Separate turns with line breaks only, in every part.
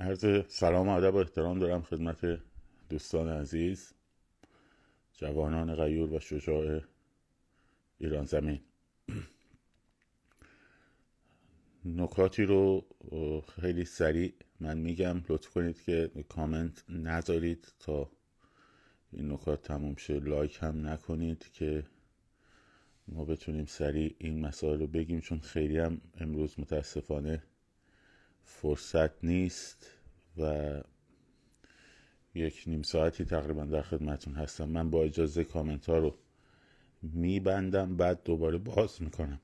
عرض سلام و ادب و احترام دارم خدمت دوستان عزیز جوانان غیور و شجاع ایران زمین. نکاتی رو خیلی سریع من میگم. لطف کنید که کامنت نذارید تا این نکات تموم شه. لایک هم نکنید که ما بتونیم سریع این مسائل رو بگیم چون خیلی هم امروز متاسفانه فرصت نیست و یک نیم ساعتی تقریبا در خدمتون هستم. من با اجازه کامنت ها رو میبندم بعد دوباره باز می‌کنم.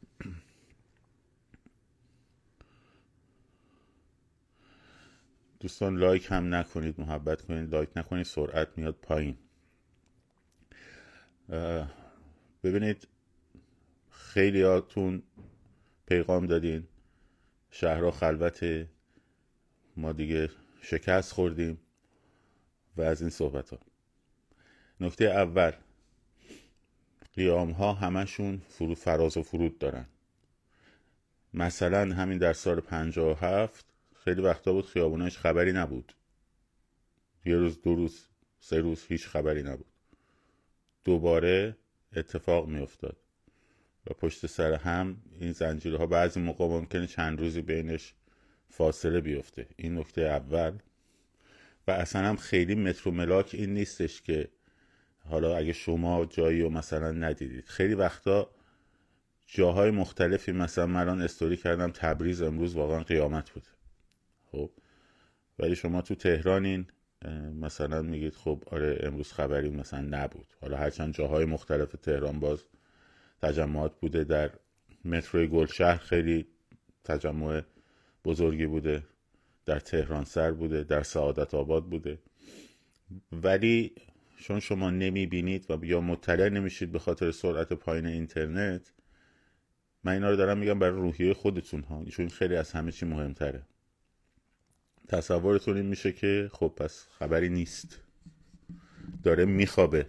دوستان لایک هم نکنید محبت کنید لایک نکنید سرعت میاد پایین. ببینید خیلی هاتون پیغام دادین. شهرها خلوت ما دیگه شکست خوردیم و از این صحبت ها نکته اول قیام ها همشون فرو فراز و فرود دارن. مثلا همین در سال هفت خیلی وقتا بود خیابوناش خبری نبود. یه روز دو روز سه روز هیچ خبری نبود. دوباره اتفاق می افتاد و پشت سر هم این زنجیرها بعضی موقع ممکنه چند روزی بینش فاصله بیفته. این نکته اول. و اصلا هم خیلی مترو ملاک این نیستش که حالا اگه شما جایی رو مثلا ندیدید. خیلی وقتا جاهای مختلفی مثلا من استوری کردم تبریز امروز واقعا قیامت بوده. خب؟ ولی شما تو تهرانین مثلا میگید خب آره امروز خبری مثلا نبود. حالا هرچند جاهای مختلف تهران باز تجمعات بوده در متروی گلشهر خیلی تجمع بزرگی بوده در تهران سر بوده در سعادت آباد بوده. ولی چون شما نمی بینید و یا مطلع نمیشید به خاطر سرعت پایین اینترنت من اینا رو دارم میگم برای روحیه خودتون ها چون خیلی از همه چی مهمتره. تصورتون این میشه که خب پس خبری نیست. داره میخوابه.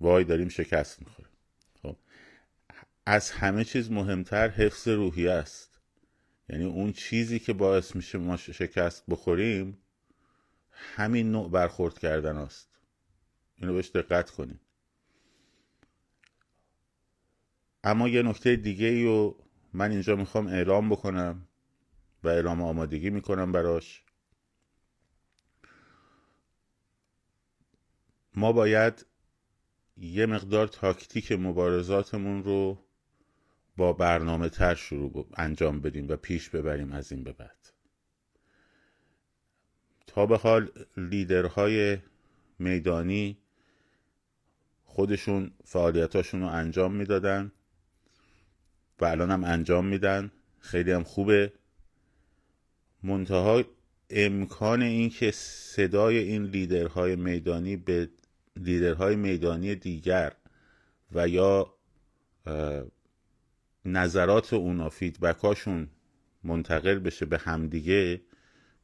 وای داریم شکست می‌خوره خب از همه چیز مهمتر حفظ روحیه است. یعنی اون چیزی که باعث میشه ما شکست بخوریم همین نوع برخورد کردن است اینو بهش دقت کنیم اما یه نکته دیگه ای رو من اینجا می‌خوام اعلام بکنم و اعلام آمادگی می‌کنم براش. ما باید یه مقدار تاکتیک مبارزاتمون رو با برنامه تر شروع انجام بدیم و پیش ببریم از این به بعد. تا به حال لیدرهای میدانی خودشون فعالیتاشون رو انجام می‌دادن و الان هم انجام میدن. خیلی هم خوبه. منتها امکان اینکه صدای این لیدرهای میدانی به لیدرهای میدانی دیگر و یا نظرات اونا فیدبکاشون منتقل بشه به همدیگه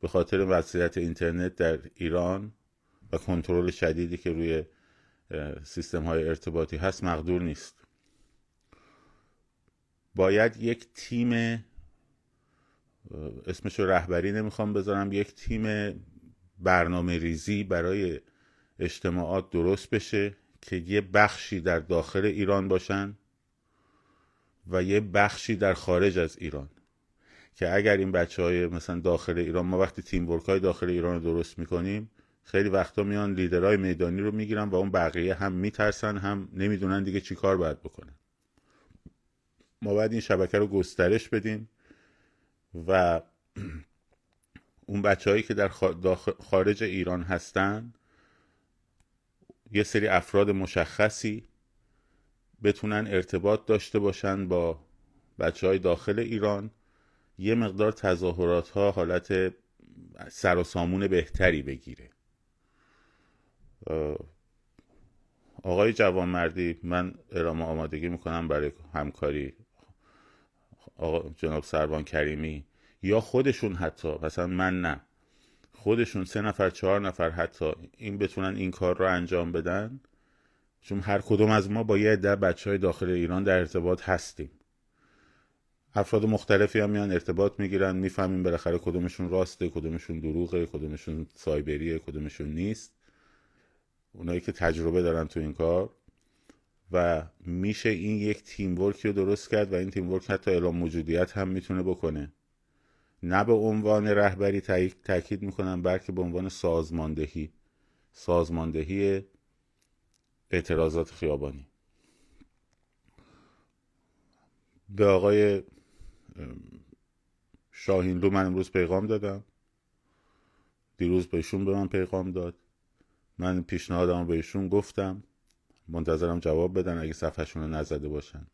به خاطر وضعیت اینترنت در ایران و کنترل شدیدی که روی سیستم های ارتباطی هست مقدور نیست. باید یک تیم اسمش رهبری نمی‌خوام بذارم یک تیم برنامه ریزی برای اجتماعات درست بشه که یه بخشی در داخل ایران باشن. و یه بخشی در خارج از ایران. که اگر این بچه های مثلا داخل ایران ما وقتی تیم ورک های داخل ایران رو درست می‌کنیم خیلی وقتا میان لیدرهای میدانی رو می‌گیرن و اون بقیه هم میترسن هم نمی‌دونن دیگه چی کار باید بکنن. ما باید این شبکه رو گسترش بدیم و اون بچه هایی که در خارج ایران هستن یه سری افراد مشخصی بتونن ارتباط داشته باشن با بچه های داخل ایران. یه مقدار تظاهرات ها حالت سر و سامون بهتری بگیره. آقای جوانمردی من ارامه آمادگی می‌کنم برای همکاری آقا جناب سربان کریمی. یا خودشون حتی مثلا من نه. خودشون سه نفر چهار نفر حتی این بتونن این کار رو انجام بدن. چون هر کدوم از ما با یه عده بچه های داخل ایران در ارتباط هستیم. افراد مختلفی هم میان ارتباط می‌گیرن می‌فهمیم بالاخره کدومشون راسته کدومشون دروغه کدومشون سایبریه کدومشون نیست. اونایی که تجربه دارن تو این کار و میشه این یک تیم ورکی رو درست کرد و این تیم ورک حتی اعلام موجودیت هم می‌تونه بکنه. نه به عنوان رهبری تاکید می‌کنم بلکه به عنوان سازماندهی. سازماندهی اعتراضات خیابانی. به آقای شاهین رو من امروز پیغام دادم. دیروز بهشون به من پیغام داد. من پیشنهادم رو بهشون گفتم. منتظرم جواب بدن اگه صفحشون رو نزده باشن.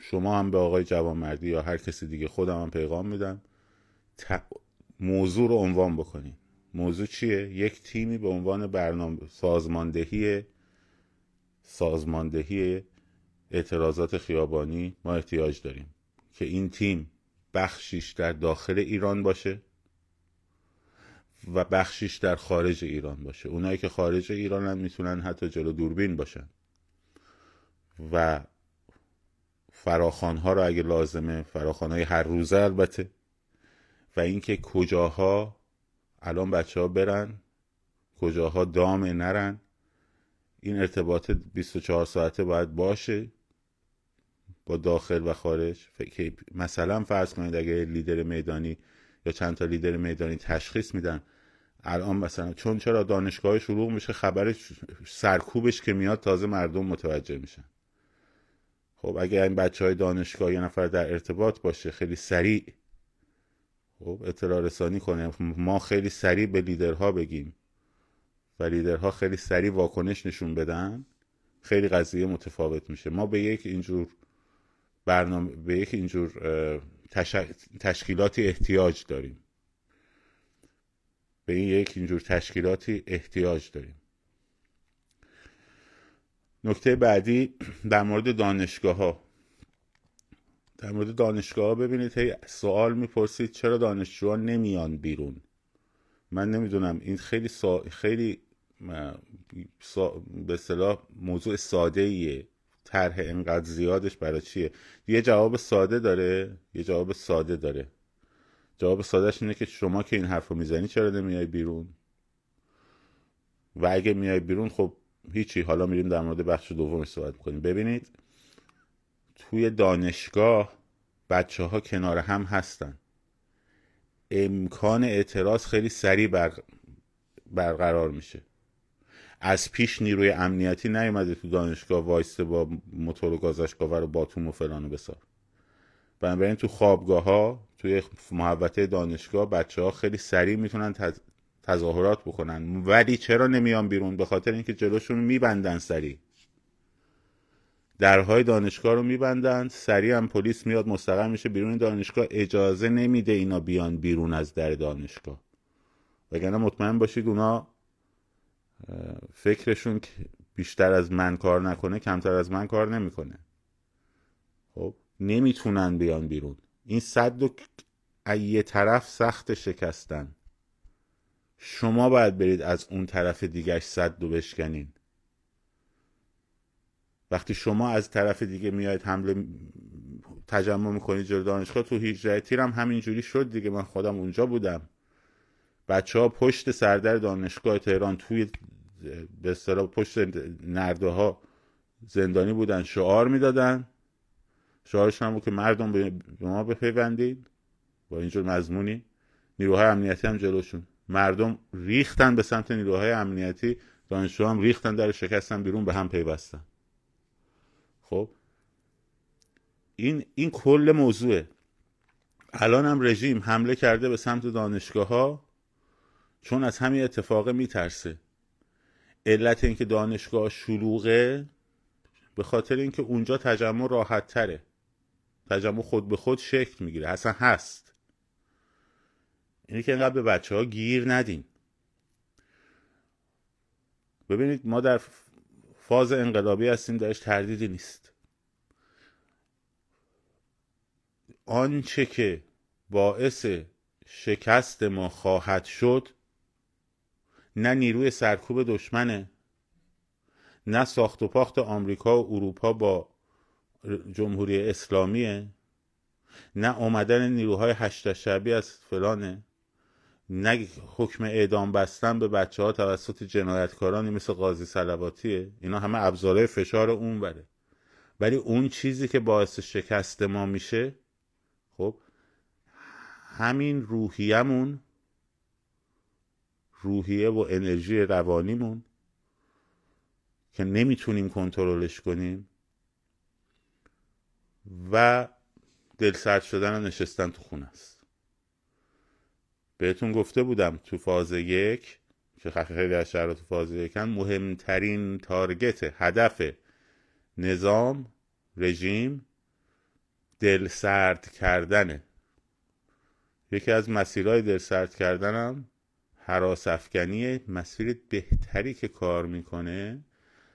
شما هم به آقای جوانمردی یا هر کسی دیگه خودم هم پیغام میدم. موضوع رو عنوان بکنین. موضوع چیه؟ یک تیمی به عنوان برنامه سازماندهی سازماندهی اعتراضات خیابانی ما احتیاج داریم که این تیم بخشیش در داخل ایران باشه و بخشیش در خارج ایران باشه اونایی که خارج ایران هم می‌تونن حتی جلو دوربین باشن و فراخان ها رو اگه لازمه فراخان های هر روزه البته و اینکه کجاها الان بچه ها برن. کجاها دام نرن. این ارتباط 24 ساعته باید باشه. با داخل و خارج. مثلا فرض کنید اگه لیدر میدانی یا چند تا لیدر میدانی تشخیص میدن. الان مثلا چون چرا دانشگاه شروع میشه خبر سرکوبش که میاد تازه مردم متوجه میشن. خب اگه این بچه های دانشگاه یه نفر در ارتباط باشه خیلی سریع خب اطلاع رسانی کنه. ما خیلی سریع به لیدرها بگیم. و لیدرها خیلی سریع واکنش نشون بدن. خیلی قضیه متفاوت میشه. ما به یک اینجور برنامه به یک اینجور تشکیلاتی احتیاج داریم. به یک اینجور تشکیلاتی احتیاج داریم. نکته بعدی در مورد دانشگاه ها در مورد دانشگاه ببینید هی سوال می‌پرسید چرا دانشجوها نمیان بیرون؟ من نمی‌دونم این خیلی سا... خیلی به صلاح موضوع ساده ایه طرح انقدر زیادش برای چیه؟ یه جواب ساده داره یه جواب ساده داره. جواب سادهش اینه که شما که این حرف رو می‌زنی چرا نمیای بیرون؟ و اگه میای بیرون خب هیچی. حالا میریم در مورد بخش دومش صحبت می‌کنیم. ببینید توی دانشگاه بچه ها کنار هم هستن. امکان اعتراض خیلی سریع بر... برقرار میشه. از پیش نیروی امنیتی نیومده تو دانشگاه وایسته با موتور و گازشگاه رو باتوم و فلان بسار. بنابراین تو خوابگاه ها توی محوطه دانشگاه بچه ها خیلی سریع می‌تونن تظاهرات بکنن. ولی چرا نمیان بیرون؟ به خاطر اینکه جلوشون میبندن سریع. درهای دانشگاه رو میبندن سریع هم پلیس میاد مستقر میشه بیرون. دانشگاه اجازه نمیده اینا بیان بیرون از در دانشگاه. وگرنه مطمئن باشید اونا فکرشون بیشتر از من کار نکنه کمتر از من کار نمی‌کنه. خب نمی‌تونن بیان بیرون. این صد و یه طرف سخت شکستن. شما باید برید از اون طرف دیگهش صد دو بشکنین. وقتی شما از طرف دیگه میاید حمله تجمع می‌کنید جلو دانشگاه تو هیجره تیر هم همینجوری شد دیگه. من خودم اونجا بودم. بچه ها پشت سردر دانشگاه تهران توی به اصطلاح پشت نرده ها زندانی بودن شعار می‌دادن. شعارش هم بود که مردم به ما بپیوندید. با اینجور مضمونی. نیروهای امنیتی هم جلوشون. مردم ریختن به سمت نیروهای امنیتی. دانشجو هم ریختن در شکستن بیرون به هم پیوستن. خب؟ این این کل موضوعه. الان هم رژیم حمله کرده به سمت دانشگاه ها چون از همین اتفاق میترسه. علت اینکه دانشگاه شلوغه به خاطر اینکه اونجا تجمع راحت تره تجمع خود به خود شکل می‌گیره. اصلا هست. اینه که اینقدر به بچه ها گیر ندین ببینید ما در فاز انقلابی هستیم درش تردیدی نیست. آنچه که باعث شکست ما خواهد شد نه نیروی سرکوب دشمنه نه ساخت و پاخت آمریکا و اروپا با جمهوری اسلامیه نه اومدن نیروهای هشت شبی از فلانه. نه حکم اعدام بستن به بچه ها توسط جنایتکارانی مثل قاضی سلواتیه اینا همه ابزاره فشار اون بره ولی اون چیزی که باعث شکست ما میشه خب همین روحیمون روحیه و انرژی روانیمون که نمی‌تونیم کنترلش کنیم و دل سرد شدن و نشستن تو خونه است. بهتون گفته بودم تو فاز یک که خیلی از شهر تو فاز یکن مهمترین تارگت هدف نظام رژیم دل سرد کردنه یکی از مسیرهای دل سرد کردنم حراس افکنی مسیر بهتری که کار می‌کنه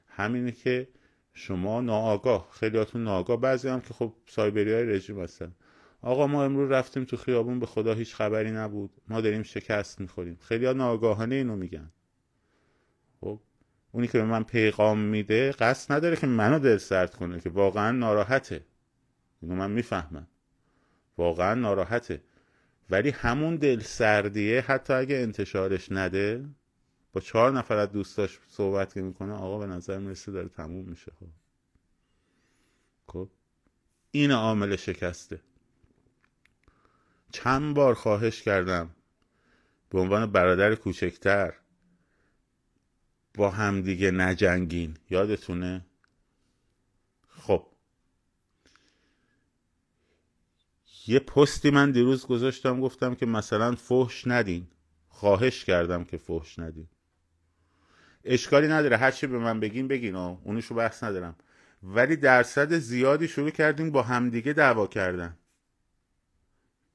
همینه که شما ناآگاه خیلیاتون ناآگاه. بعضی هم که خب سایبری های رژیم هستن. آقا ما امروز رفتیم تو خیابون به خدا هیچ خبری نبود. ما داریم شکست می‌خوریم. خیلی ها ناآگاهانه اینو میگن. خب اونی که به من پیغام میده قصد نداره که منو دل سرد کنه که واقعا ناراحته. اینو من می‌فهمم. واقعا ناراحته. ولی همون دل سردیه حتی اگه انتشارش نده با چهار نفر از دوستاش صحبت که می‌کنه آقا به نظر می‌رسه داره تموم میشه. خب. خب این عامل شکسته. چند بار خواهش کردم. به عنوان برادر کوچکتر. با همدیگه نجنگین. یادتونه؟ خب. یه پستی من دیروز گذاشتم گفتم که مثلا فحش ندین. خواهش کردم که فحش ندین. اشکالی نداره. هرچی به من بگین بگین. اونشو بحث ندارم. ولی درصد زیادی شروع کردیم با همدیگه دعوا کردن.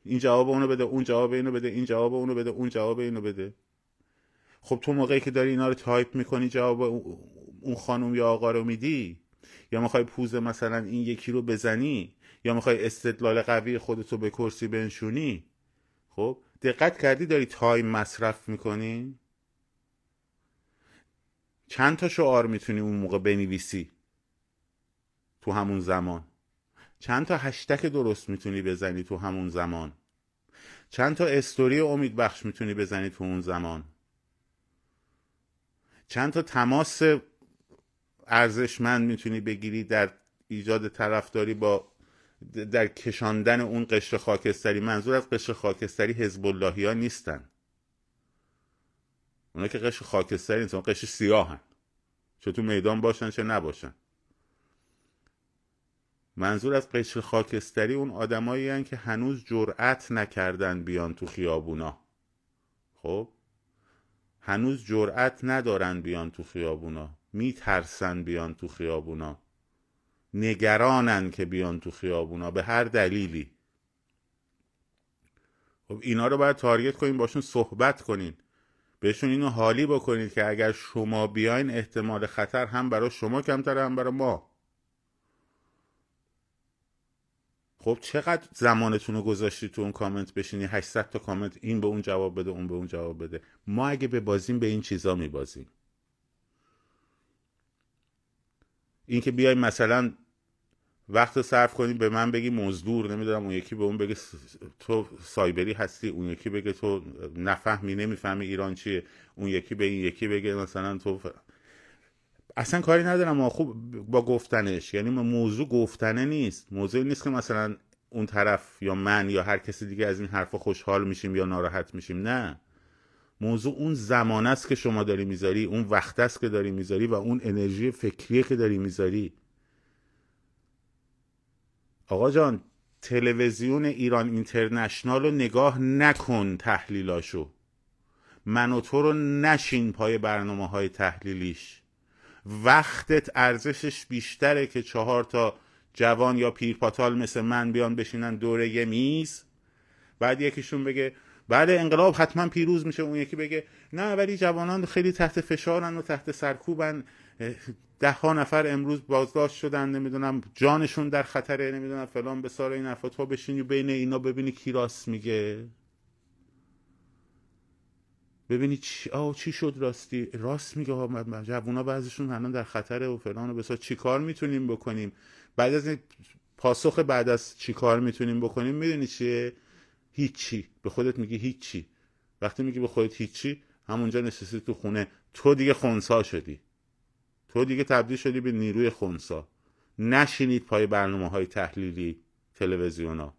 این جواب اونو بده اون جواب اینو بده این جواب اونو بده اون جواب اینو بده. خب تو موقعی که داری اینا رو تایپ می‌کنی جواب اون خانم یا آقا رو میدی؟ یا می‌خوای پوز مثلا این یکی رو بزنی؟ یا می‌خوای استدلال قوی خودتو به کرسی بنشونی؟ خب دقت کردی داری تایم مصرف می‌کنی؟ چند تا شعار می‌تونی اون موقع بنویسی؟ تو همون زمان. چند تا هشتک درست می‌تونی بزنی تو همون زمان؟ چند تا استوری امید بخش می‌تونی بزنی تو اون زمان؟ چند تا تماس ارزشمند می‌تونی بگیری در ایجاد طرفداری با در کشاندن اون قشر خاکستری؟ منظور از قشر خاکستری حزب ها نیستن. اونا که قشر خاکستری نیستن قشر سیاهن. چه تو میدان باشن چه نباشن. منظور از قشر خاکستری اون آدمایی که هنوز جرأت نکردن بیان تو خیابونا. خب؟ هنوز جرأت ندارن بیان تو خیابونا. میترسن بیان تو خیابونا. نگرانن که بیان تو خیابونا به هر دلیلی. خب اینا رو باید تارگت کنین باشون صحبت کنین. بهشون اینو حالی بکنید که اگر شما بیاین احتمال خطر هم برای شما کمتره هم برای ما. خب چقدر زمانتون رو گذاشتی تو اون کامنت بشینی 800 تا کامنت این به اون جواب بده اون به اون جواب بده. ما اگه به بازیم به این چیزا میبازیم. این که بیای مثلا وقت صرف کنیم به من بگی مزدور نمی‌دونم اون یکی به اون بگه تو سایبری هستی اون یکی بگه تو نفهمی نمی‌فهمی ایران چیه اون یکی به این یکی بگه مثلا تو اصلا کاری ندارم ما خوب با گفتنش. یعنی موضوع گفتنه نیست. موضوع نیست که مثلا اون طرف یا من یا هر کسی دیگه از این حرفا خوشحال میشیم یا ناراحت میشیم. نه. موضوع اون زمان است که شما داری می‌ذاری اون وقت است که داری می‌ذاری و اون انرژی فکریه که داری می‌ذاری. آقا جان تلویزیون ایران اینترنشنال رو نگاه نکن تحلیلاشو. من و تو رو نشین پای برنامه های تحلیلیش. وقتت ارزشش بیشتره که چهار تا جوان یا پیرپاتال مثل من بیان بشینن دوره یه میز؟ بعد یکیشون بگه بعد انقلاب حتما پیروز میشه. اون یکی بگه نه ولی جوانان خیلی تحت فشارن و تحت سرکوبن. ده ها نفر امروز بازداشت شدن نمی‌دونم جانشون در خطره نمی‌دونم فلان به سار این حرفا تو بشینی بین اینا ببینی کی راست میگه. ببینی چی آه چی شد راستی؟ راست میگه ها جوونا بعضیشون هنوز در خطره و فلان و چی کار می‌تونیم بکنیم؟ بعد از پاسخ بعد از چی کار می‌تونیم بکنیم می‌دونی چیه؟ هیچی. به خودت میگی هیچی. وقتی میگی به خودت هیچی همونجا نشستی تو خونه. تو دیگه خونسا شدی. تو دیگه تبدیل شدی به نیروی خونسا. نشینید پای برنامه های تحلیلی تلویزیون ها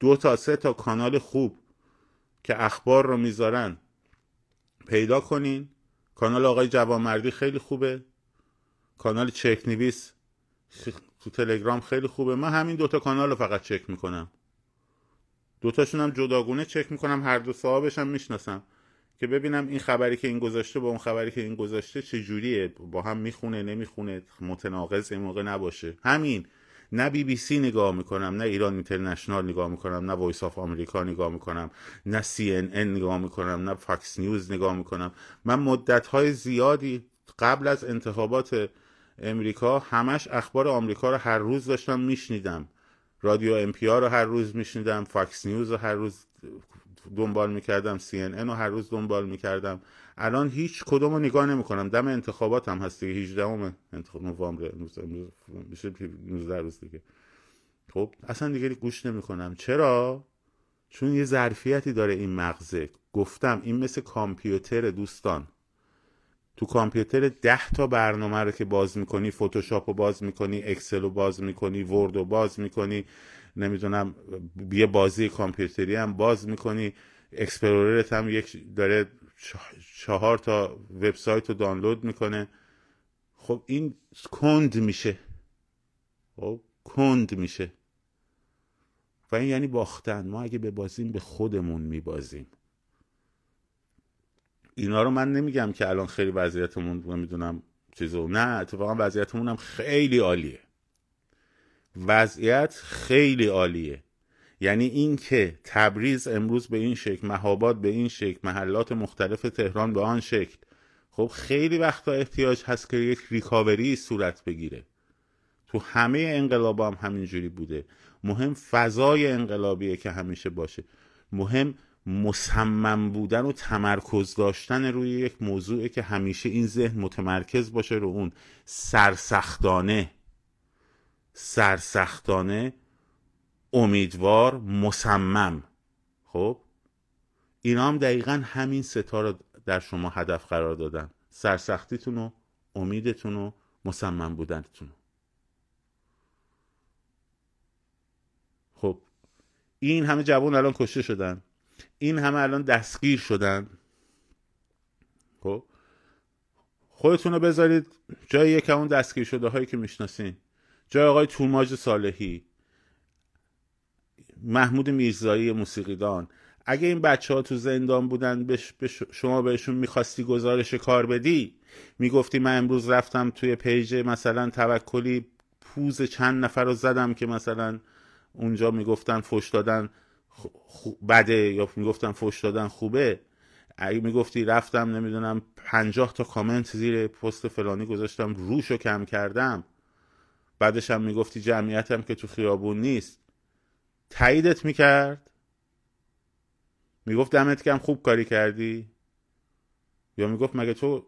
دو تا سه تا کانال خوب که اخبار رو می‌ذارن. پیدا کنین. کانال آقای جوانمردی خیلی خوبه. کانال چک نویس تو تلگرام خیلی خوبه. من همین دوتا کانال رو فقط چک می‌کنم. دوتاشون هم جداگونه چک می‌کنم. هر دو صاحبش هم می‌شناسم. که ببینم این خبری که این گذاشته با اون خبری که این گذاشته چه جوریه با هم می‌خونه نمی‌خونه. متناقض یه موقع نباشه. همین. نه بی بی سی نگاه می‌کنم نه ایران اینترنشنال نگاه می‌کنم نه وایس آف آمریکا نگاه می‌کنم نه سی ان ان نگاه می‌کنم نه فاکس نیوز نگاه می‌کنم. من مدت های زیادی قبل از انتخابات امریکا همش اخبار آمریکا رو هر روز داشتم میشنیدم. رادیو ام رو هر روز میشنیدم فاکس نیوز رو هر روز دنبال می‌کردم. سی رو هر روز دنبال می‌کردم. الان هیچ کدوم رو نگاه نمی‌کنم. دم انتخابات هم هست دیگه. 18 انتخاب نوامبر میشه 19 روز دیگه. خب اصلا دیگه گوش نمی‌کنم. چرا؟ چون یه ظرفیتی داره این مغزه. گفتم این مثل کامپیوتر دوستان. تو کامپیوتر ده تا برنامه رو که باز می‌کنی فتوشاپ رو باز می‌کنی اکسل رو باز می‌کنی ورد رو باز می‌کنی نمی‌دونم یه بازی کامپیوتری هم باز می‌کنی اکسپلوررت هم یک داره چهار تا وبسایت رو دانلود می‌کنه. خب این کند میشه. خب کند میشه. و این یعنی باختن. ما اگه ببازیم به خودمون میبازیم. اینا رو من نمیگم که الان خیلی وضعیتمون نمی‌دونم چیزو. نه اتفاقا وضعیتمون هم خیلی عالیه. وضعیت خیلی عالیه. یعنی این که تبریز امروز به این شکل مهاباد به این شکل محلات مختلف تهران به آن شکل. خب خیلی وقتا احتیاج هست که یک ریکاوری صورت بگیره. تو همه انقلاب هم همینجوری بوده. مهم فضای انقلابیه که همیشه باشه. مهم مصمم بودن و تمرکز داشتن روی یک موضوعه که همیشه این ذهن متمرکز باشه رو اون سرسختانه سرسختانه امیدوار مصمم. خب؟ اینا هم دقیقا همین ستا رو در شما هدف قرار دادن. سرسختیتون و امیدتون و مصمم بودنتون خب این همه جوان الان کشته شدن. این همه الان دستگیر شدن. خب؟ خودتون رو بذارید جای یک اون دستگیر شده هایی که می‌شناسین. جای آقای توماج صالحی محمود میرزایی موسیقیدان. اگه این بچه ها تو زندان بودن بش شما بهشون می‌خواستی گزارش کار بدی؟ می‌گفتی من امروز رفتم توی پیج مثلا توکلی پوز چند نفر رو زدم که مثلا اونجا می‌گفتن فش دادن بده یا می‌گفتن فش دادن خوبه. اگه می‌گفتی رفتم نمی‌دونم پنجاه تا کامنت زیر پست فلانی گذاشتم روشو کم کردم. بعدش هم می‌گفتی جمعیتم که تو خیابون نیست. تاییدت می‌کرد؟ می‌گفت دمت کم خوب کاری کردی؟ یا می‌گفت مگه تو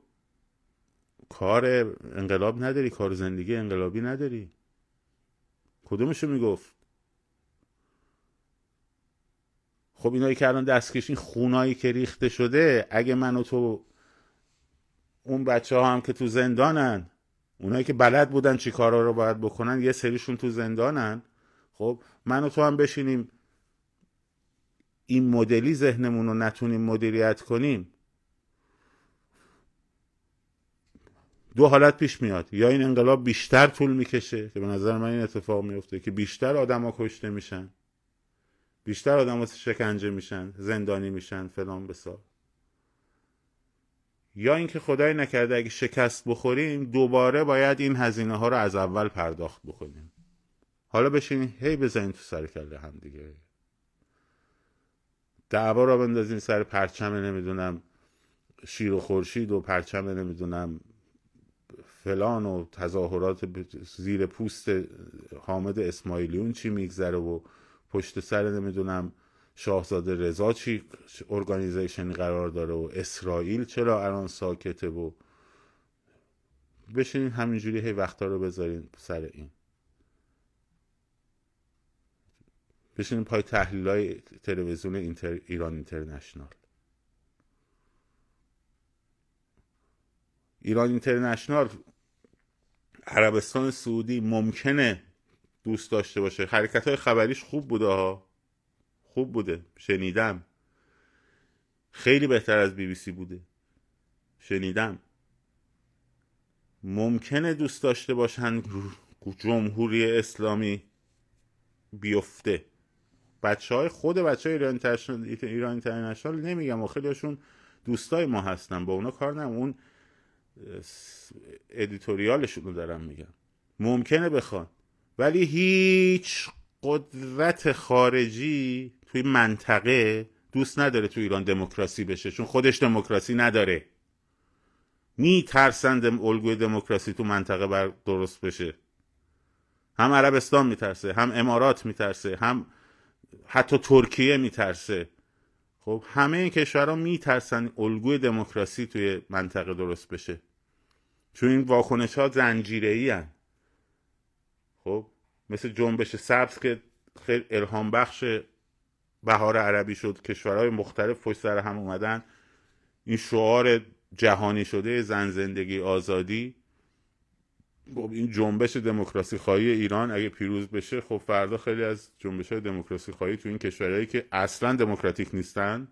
کار انقلاب نداری کار زندگی انقلابی نداری؟ کدومشو می‌گفت؟ خب اینایی که الان دستکش این خونایی که ریخته شده اگه من و تو اون بچه ها هم که تو زندانن اونایی که بلد بودن چی کارا رو باید بکنن یه سریشون تو زندانن. خب من و تو هم بشینیم این مدلی ذهنمون رو نتونیم مدیریت کنیم. دو حالت پیش میاد. یا این انقلاب بیشتر طول می‌کشه که به نظر من این اتفاق میفته که بیشتر آدما کشته میشن. بیشتر آدم شکنجه میشن زندانی میشن فلان بسار. یا اینکه خدای نکرده اگه شکست بخوریم دوباره باید این هزینه ها رو از اول پرداخت بکنیم. حالا بشین هی بزنین تو سر کله هم دیگه. دعوا را بندازین سر پرچم نمی‌دونم شیر و خورشید و پرچم نمی‌دونم فلان و تظاهرات زیر پوست حامد اسماعیلیون چی میگذره و پشت سر نمی‌دونم شاهزاده رضا چی ارگانیزیشنی قرار داره و اسرائیل چرا الان ساکته و بشینین همینجوری هی وقتا رو بذارین سر این. بشینیم پای تحلیل های تلویزیون اینتر... ایران اینترنشنال. ایران اینترنشنال عربستان سعودی ممکنه دوست داشته باشه. حرکت های خبریش خوب بوده ها. خوب بوده. شنیدم. خیلی بهتر از بی بی سی بوده. شنیدم. ممکنه دوست داشته باشن جمهوری اسلامی بیفته. بچه های خود بچه های ایران اینترنشنال نمیگم و خیلیشون دوستای ما هستن. با اونا کار نم اون ادیتوریالشون رو دارم میگم. ممکنه بخوان. ولی هیچ قدرت خارجی توی منطقه دوست نداره تو ایران دموکراسی بشه چون خودش دموکراسی نداره. میترسند الگوی دموکراسی تو منطقه بر درست بشه. هم عربستان میترسه هم امارات میترسه هم حتی ترکیه میترسه. خب همه این کشورها میترسن الگوی دموکراسی توی منطقه درست بشه. چون این واکنش ها زنجیره ای خب مثل جنبش سبز که خیلی الهام بخش بهار عربی شد کشورهای مختلف پشت سر هم اومدن. این شعار جهانی شده زن زندگی آزادی. خب این جنبش دموکراسی خواهی ایران اگه پیروز بشه خب فردا خیلی از جنبش های دموکراسی خواهی تو این کشورهایی که اصلا دموکراتیک نیستن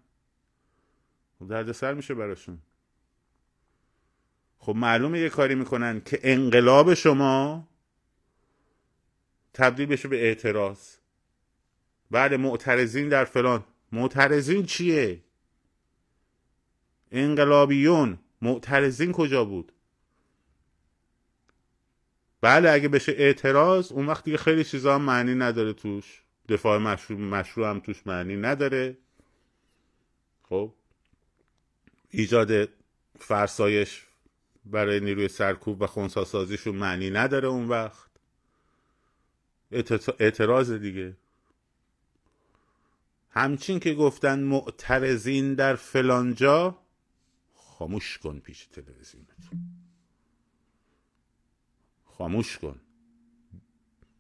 خب درد سر میشه براشون. خب معلومه یه کاری می‌کنن که انقلاب شما تبدیل بشه به اعتراض. بله معترضین در فلان. معترضین چیه؟ انقلابیون. معترضین کجا بود؟ بله اگه بشه اعتراض اون وقت دیگه خیلی چیزا هم معنی نداره توش. دفاع مشروع, مشروع هم توش معنی نداره. خب. ایجاد فرسایش برای نیروی سرکوب و خونساسازیشون معنی نداره اون وقت. اعتراض دیگه. همچین که گفتن معترضین در فلانجا خاموش کن پیش تلویزیونت خاموش کن.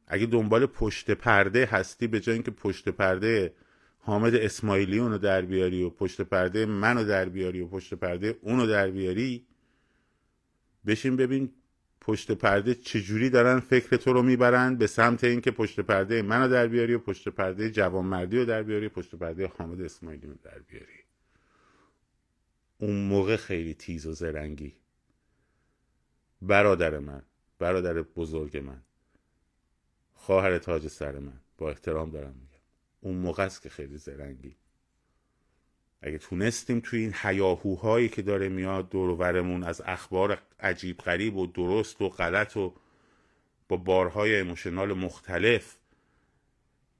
اگه دنبال پشت پرده هستی به جای اینکه پشت پرده حامد اسماعیلی اونو در بیاری و پشت پرده منو در بیاری و پشت پرده اونو در بیاری بشین ببین پشت پرده چجوری دارن فکر تو رو می‌برن؟ به سمت اینکه پشت پرده منو در بیاری و پشت پرده جوانمردی رو در بیاری و پشت پرده حامد اسماعیلی رو در بیاری. اون موقع خیلی تیز و زرنگی. برادر من برادر بزرگ من. خواهر تاج سر من. با احترام دارم میگم. اون موقع است که خیلی زرنگی. اگه تونستیم توی این حیاهوهایی که داره میاد دور از اخبار عجیب غریب و درست و غلط و با بارهای ایموشنال مختلف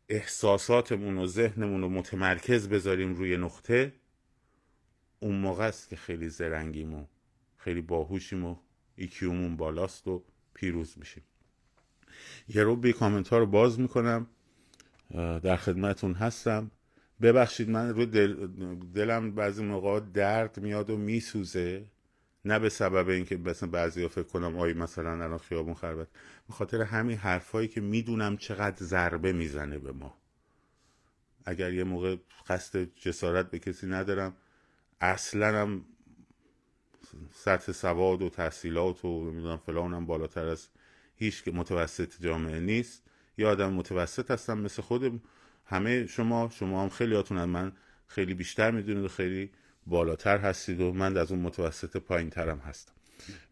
احساساتمون و ذهنمون رو متمرکز بذاریم روی نقطه اون موقع است که خیلی زرنگیم و خیلی باهوشیم و ایکیومون بالاست و پیروز میشیم. یه رو بی کامنت رو باز می‌کنم. در خدمتون هستم. ببخشید من رو دل دلم بعضی موقع درد میاد و میسوزه. نه به سبب اینکه مثلا بعضی فکر کنم آی مثلا الان خیابون خربت. به خاطر همین حرفایی که می‌دونم چقدر ضربه می‌زنه به ما. اگر یه موقع قصد جسارت به کسی ندارم اصلا هم سطح سواد و تحصیلات و نمی‌دونم فلانم بالاتر از هیچ که متوسط جامعه نیست. یه آدم متوسط هستم مثل خود همه شما شما هم خیلی هاتون من خیلی بیشتر می‌دونید و خیلی بالاتر هستید و من از اون متوسط پایین ترم هستم.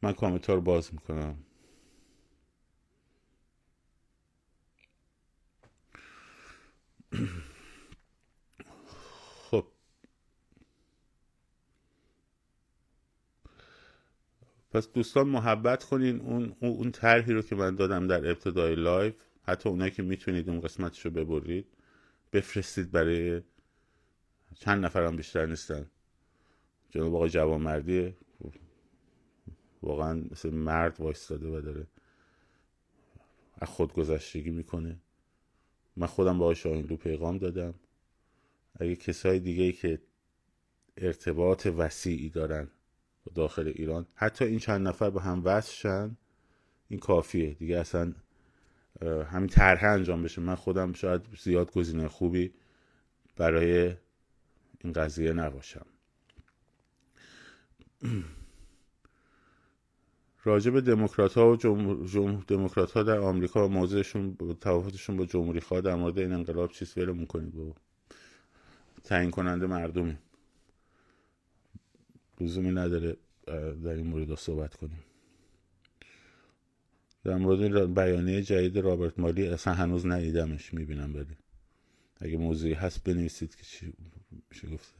من کامنت رو باز می‌کنم. خب. پس دوستان محبت کنین. اون اون طرحی رو که من دادم در ابتدای لایف حتی اونایی که می‌تونید اون قسمتش ببرید. بفرستید برای چند نفرم بیشتر نیستن. جناب آقای جوانمردی واقعا مثل مرد وایستاده و داره از خودگذشتگی می‌کنه. من خودم با آقای شاهینلو پیغام دادم. اگه کسای دیگه ای که ارتباط وسیعی دارن داخل ایران حتی این چند نفر به هم وصل شن این کافیه. دیگه اصلا همین طرح انجام بشه. من خودم شاید زیاد گزینه خوبی برای این قضیه نباشم. راجع به دموکرات ها و جمهور دموکرات ها در آمریکا و موضعشون با جمهوری خواه در مورد این انقلاب چیز ولمون کنید با تعیین کننده مردمی لزومی نداره در این مورد صحبت کنیم. در مورد بیانیه جدید رابرت مالی اصلا هنوز ندیدمش می‌بینم ولی. اگه موضوعی هست بنویسید که چی میشه گفته.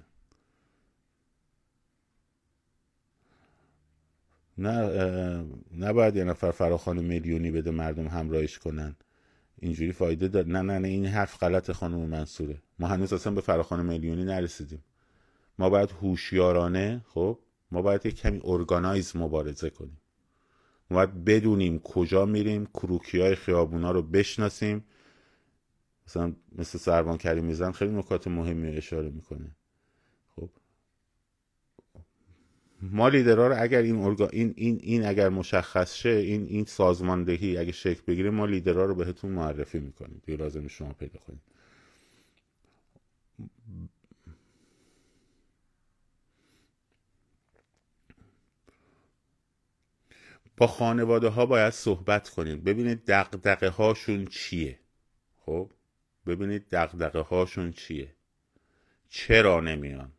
نه نباید یه نفر فراخان میلیونی بده مردم همراهش کنن. اینجوری فایده داد نه نه نه این حرف غلط خانم منصوره. ما هنوز اصلا به فراخان میلیونی نرسیدیم. ما باید هوشیارانه خب ما باید یک کمی ارگانایز مبارزه کنیم. باید بدونیم کجا میریم کروکی های خیابونا رو بشناسیم. مثلا مثل سربان کریم میزن خیلی نکات مهمی اشاره می‌کنه. خب. ما لیدرها رو اگر این, ارگا... این, این, این اگر مشخص شه این این سازماندهی اگه شکل بگیره ما لیدرها رو بهتون معرفی می‌کنیم. دیگه لازم شما پیدا کنید. با خانواده ها باید صحبت کنید ببینید دقدقه هاشون چیه؟ خب ببینید دقدقه هاشون چیه؟ چرا نمیان؟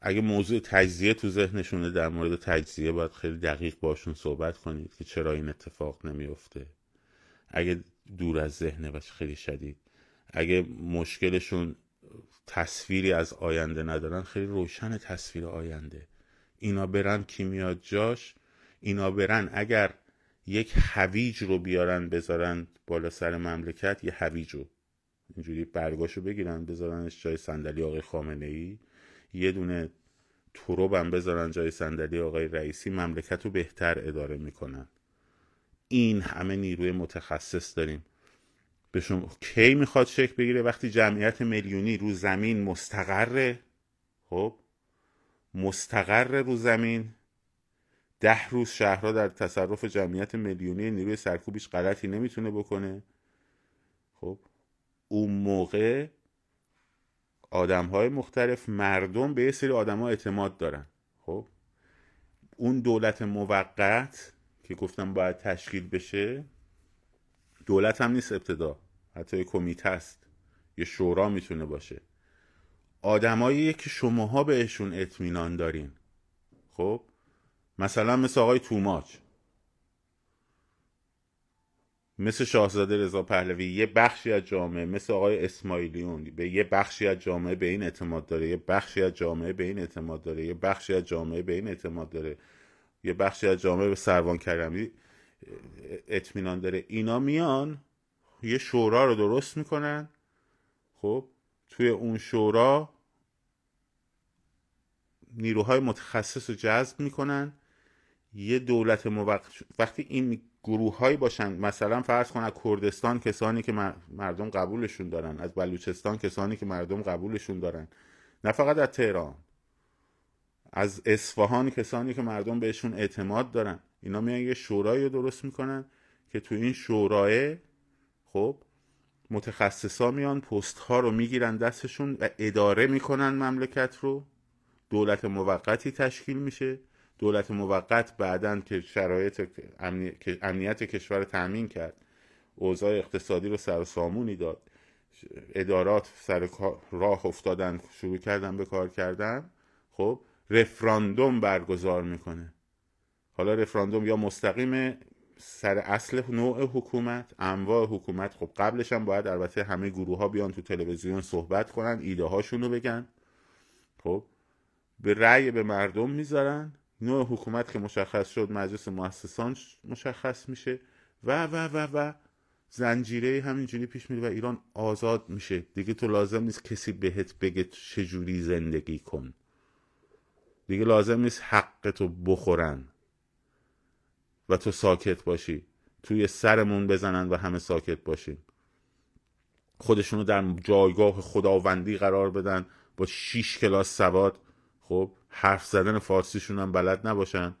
اگه موضوع تجزیه تو ذهنشونه در مورد تجزیه باید خیلی دقیق باشون صحبت کنید که چرا این اتفاق نمیفته. اگه دور از ذهنه و خیلی شدید. اگه مشکلشون تصویری از آینده ندارن خیلی روشن تصویر آینده. اینا برن کی میاد جاش اینا برن. اگر یک هویج رو بیارن بذارن بالا سر مملکت یه هویج رو. اینجوری برگاشو بگیرن بذارنش جای صندلی آقای خامنه ای یه دونه تروب هم بذارن جای صندلی آقای رئیسی مملکت رو بهتر اداره می‌کنن. این همه نیروی متخصص داریم. به شما کی می‌خواد شکل بگیره؟ وقتی جمعیت میلیونی رو زمین مستقره خب؟ مستقر رو زمین. ده روز شهرها در تصرف جمعیت میلیونی نیروی سرکوبیش غلطی نمی‌تونه بکنه. خب اون موقع آدم های مختلف مردم به یه سری آدم ها اعتماد دارن. خب اون دولت موقت که گفتم باید تشکیل بشه دولت هم نیست ابتدا. حتی کمیته است یه شورا می‌تونه باشه. آدمایی که شماها بهشون اطمینان دارین. خب؟ مثلا مثل آقای توماچ. مثل شاهزاده رضا پهلوی یه بخشی از جامعه مثل آقای اسماعیلیون به یه بخشی از جامعه به این اعتماد داره یه بخشی از جامعه به این اعتماد داره یه بخشی از جامعه به این اعتماد داره یه بخشی از جامعه به سروان کرمی اطمینان داره. اینا میان یه شورا رو درست می‌کنن. خب؟ توی اون شورا نیروهای متخصص رو جذب می‌کنن. یه دولت موقت وقتی این گروه هایی باشن مثلا فرض کن از کردستان کسانی که مردم قبولشون دارن از بلوچستان کسانی که مردم قبولشون دارن نه فقط از تهران از اصفهان کسانی که مردم بهشون اعتماد دارن. اینا میان یه شورایی رو درست می‌کنن که تو این شورای خب متخصصا میان پست ها رو می‌گیرن دستشون و اداره می‌کنن مملکت رو. دولت موقتی تشکیل میشه. دولت موقت بعدا که شرایط امنیت کشور تامین کرد اوضاع اقتصادی رو سر سامونی داد. ادارات سر راه افتادن شروع کردن به کار کردن. خب رفراندوم برگزار می‌کنه. حالا رفراندوم یا مستقیم سر اصل نوع حکومت انواع حکومت. خب قبلش هم باید البته همه گروه ها بیان تو تلویزیون صحبت کنن ایده هاشون رو بگن. خب به رأی به مردم می‌ذارن. نوع حکومت که مشخص شد مجلس مؤسسان مشخص میشه و و و و زنجیره همینجوری پیش میره و ایران آزاد میشه. دیگه تو لازم نیست کسی بهت بگه چجوری زندگی کن. دیگه لازم نیست حقتو بخورن و تو ساکت باشی. توی سرمون بزنن و همه ساکت باشیم. خودشونو در جایگاه خداوندی قرار بدن با شیش کلاس سواد خب حرف زدن فارسیشون هم بلد نباشن.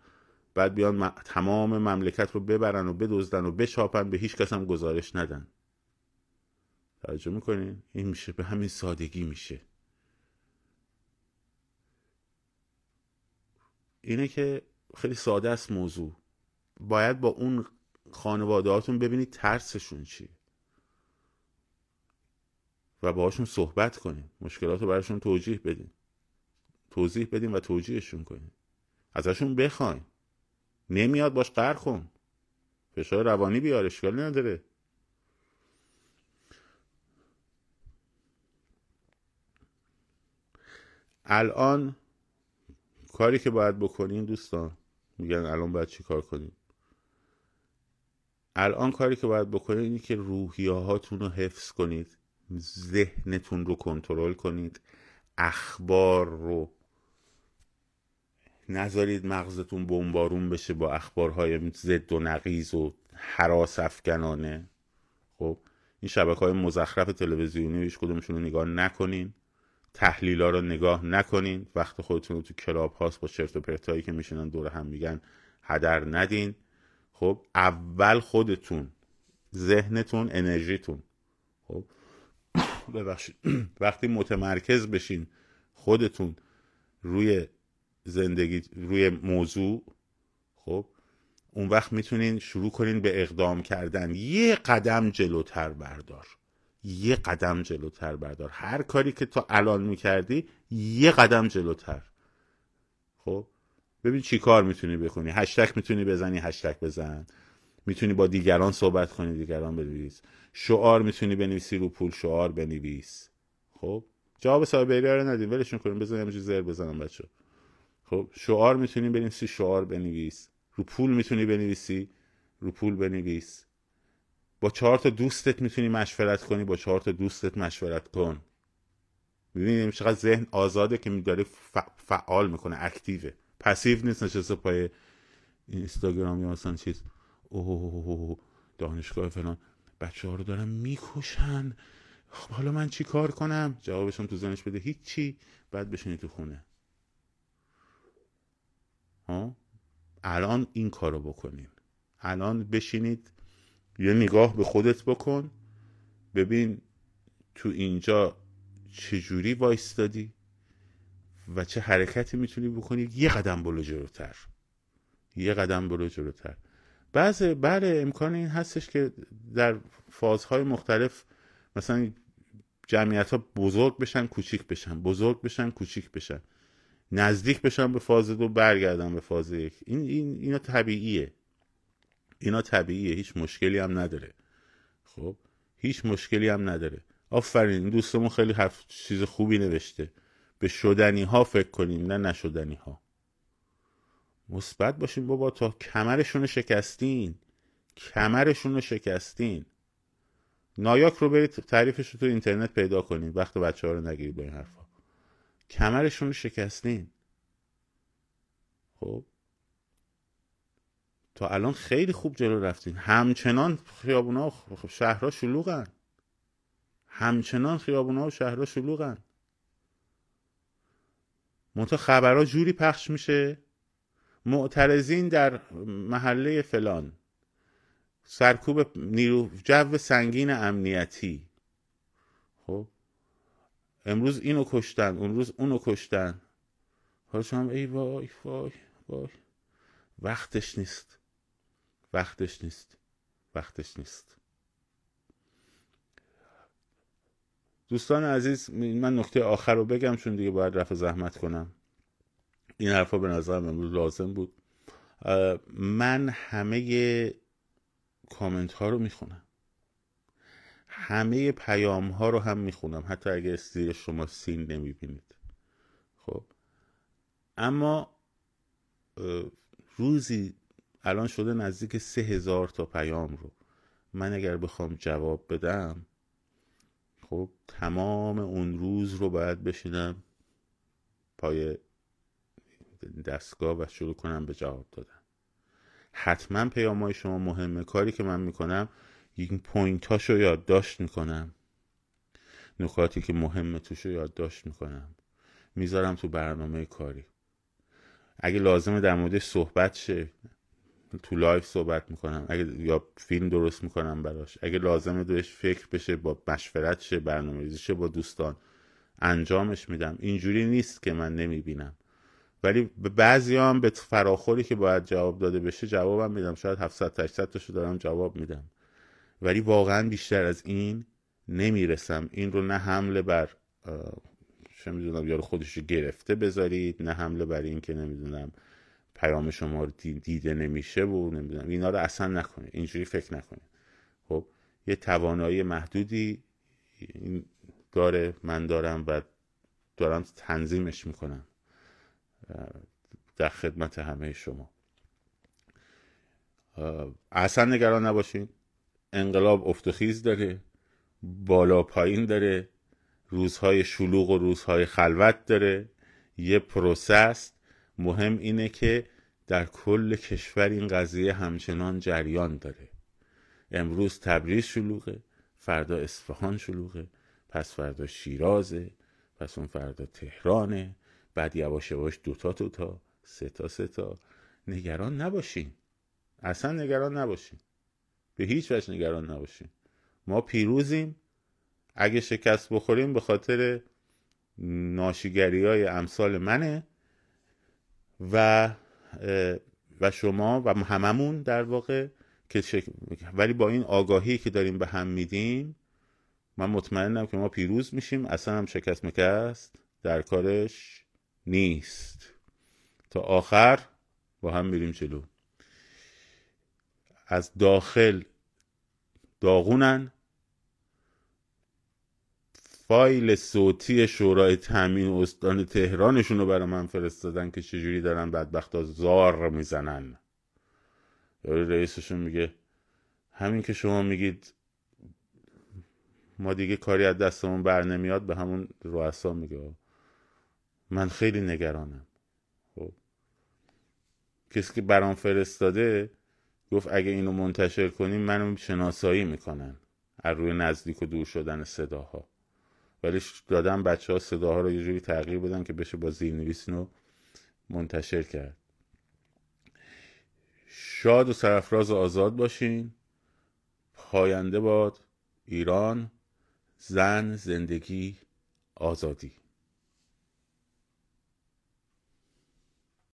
بعد بیان تمام مملکت رو ببرن و بدزدن و بچاپن به هیچ کس هم گزارش ندن. توجه می‌کنین این میشه به همین سادگی میشه. اینه که خیلی ساده است موضوع. باید با اون خانواده هاتون ببینید ترسشون چیه. و باهاشون صحبت کنیم مشکلات رو براشون توجیه بدیم توضیح بدیم و توجیهشون کنیم. ازشون بخواین نمیاد باش قرخون کن فشار روانی بیار اشکالی نداره. الان کاری که باید بکنین دوستان میگن الان باید چی کار کنیم؟ الان کاری که باید بکنید اینه که روحیه هاتون رو حفظ کنید ذهنتون رو کنترل کنید اخبار رو نذارید مغزتون بمبارون بشه با اخبارهای ضد و نقیز و حراس افکنانه. خب این شبکه های مزخرف تلویزیونی هیچ کدومشون رو نگاه نکنین. تحلیل ها رو نگاه نکنین. وقت خودتون رو تو کلاب هاست با چرت و پرتایی که میشنن دور هم میگن هدر ندین. خب اول خودتون ذهنتون انرژیتون. خب ببخشید. وقتی متمرکز بشین خودتون روی زندگی روی موضوع خب اون وقت می‌تونین شروع کنین به اقدام کردن. یه قدم جلوتر بردار. یه قدم جلوتر بردار. هر کاری که تو الان می‌کردی یه قدم جلوتر. خب ببین چی کار می‌تونی بکنی. هشتک می‌تونی بزنی هشتک بزن. می‌تونی با دیگران صحبت کنی دیگران بنویس. شعار می‌تونی بنویسی رو پول شعار بنویس. خب جواب سایبری رو ندیم ولشون کنیم بزنیم زر بزنم بچه خب شعار می‌تونی بنویسی شعار بنویس. رو پول می‌تونی بنویسی رو پول بنویس. با چهار تا دوستت می‌تونی مشورت کنی با چهار تا دوستت مشورت کن. ببینیم چقدر ذهن آزاده که داره فعال می‌کنه اکتیوه. پسیو نیست نشسته پای اینستاگرام یا مثلا چیز. اوه دانشگاه فلان. بچه ها رو دارن می‌کشن. خب حالا من چی کار کنم؟ جوابشون تو زنش بده. هیچی. بعد بشینی تو خونه. ها؟ الان این کارو بکنین. الان بشینید یه نگاه به خودت بکن. ببین تو اینجا چجوری وایستادی و چه حرکتی می‌تونی بکنی. یه قدم برو جلوتر. یه قدم برو جلوتر. بعض بله امکان این هستش که در فازهای مختلف مثلا جمعیت ها بزرگ بشن کوچیک بشن. بزرگ بشن کوچیک بشن. نزدیک بشن به فاز دو برگردن به فاز یک. این, این اینا طبیعیه. اینا طبیعیه. هیچ مشکلی هم نداره. خب؟ هیچ مشکلی هم نداره. آفرین این دوستمون خیلی حرف چیز خوبی نوشته. به شدنی ها فکر کنیم نه نشدنی ها مثبت باشین بابا تا کمرشون شکستین. کمرشون رو شکستین. نایاک رو برید تعریفش رو تو اینترنت پیدا کنین. وقت بچه ها رو نگیرید با این حرفا. کمرشون رو شکستین. خب. تا الان خیلی خوب جلو رفتین. همچنان خیابونا و شهرها شلوغن. همچنان خیابونا و شهرها شلوغن. منتها خبرها جوری پخش میشه. معترضین در محله فلان. سرکوب نیرو جو سنگین امنیتی. خب. امروز اینو کشتن اون روز اونو کشتن. حالا شما ای وای وای وای. وقتش نیست. وقتش نیست. وقتش نیست. دوستان عزیز من نکته آخر رو بگم چون دیگه باید رفع زحمت کنم. این حرفا به نظرم امروز لازم بود. من همه کامنت ها رو می‌خونم. همه پیام ها رو هم می‌خونم. حتی اگه زیر شما سین نمی‌بینید. خب. اما روزی الان شده نزدیک سه هزار تا پیام رو. من اگر بخوام جواب بدم خب تمام اون روز رو باید بشینم پای دستگاه و شروع کنم به جواب دادن. حتما پیام های شما مهمه. کاری که من می‌کنم این point هاشو یادداشت می‌کنم. نکاتی که مهمه توش رو یادداشت می‌کنم. می‌ذارم تو برنامه کاری. اگه لازمه در موردش صحبت شه تو live صحبت می‌کنم. اگه یا فیلم درست می‌کنم براش. اگه لازمه روش فکر بشه یا مشورت شه برنامه شه با دوستان انجامش میدم. اینجوری نیست که من نمی‌بینم. ولی به بعضی هم به فراخوری که باید جواب داده بشه جوابم میدم. شاید 700 800 تاشو دارم جواب میدم. ولی واقعا بیشتر از این نمی‌رسم. این رو نه حمله بر چه می‌دونم یارو خودش رو گرفته بذارید نه حمله بر این که نمی‌دونم پیام شما رو دیده نمیشه و نمی‌دونم. اینا رو اصلا نکنه اینجوری فکر نکنه خب یه توانایی محدودی داره من دارم و دارم تنظیمش می‌کنم در خدمت همه شما. اصلا نگران نباشین. انقلاب افتخیز داره بالا پایین داره روزهای شلوغ و روزهای خلوت داره. یه پروسس مهم اینه که در کل کشور این قضیه همچنان جریان داره. امروز تبریز شلوغه فردا اصفهان شلوغه پس فردا شیرازه پس اون فردا تهرانه بعد یواش یواش دوتا دوتا سه تا سه تا. نگران نباشین. اصلا نگران نباشین. به هیچ وجه نگران نباشین ما پیروزیم. اگه شکست بخوریم به خاطر ناشیگری های امثال منه و و شما و هممون در واقع که ولی با این آگاهی که داریم به هم میدیم من مطمئنم که ما پیروز میشیم. اصلا هم شکست مکست در کارش نیست. تا آخر با هم میریم جلو. از داخل داغونن. فایل صوتی شورای تامین استان تهرانشون رو برای من فرستادن که چجوری دارن بدبختا زار می‌زنن. رئیسشون میگه همین که شما میگید ما دیگه کاری از دستمون بر نمیاد به همون رؤسا میگه. من خیلی نگرانم. خب. کسی که برام فرستاده گفت اگه اینو منتشر کنیم منو شناسایی می‌کنن از روی نزدیک و دور شدن صداها. ولی دادم بچه ها صداها رو یه جوری تغییر بدن که بشه با زیرنویس رو منتشر کرد. شاد و سرفراز و آزاد باشین. پاینده باد ایران زن زندگی آزادی.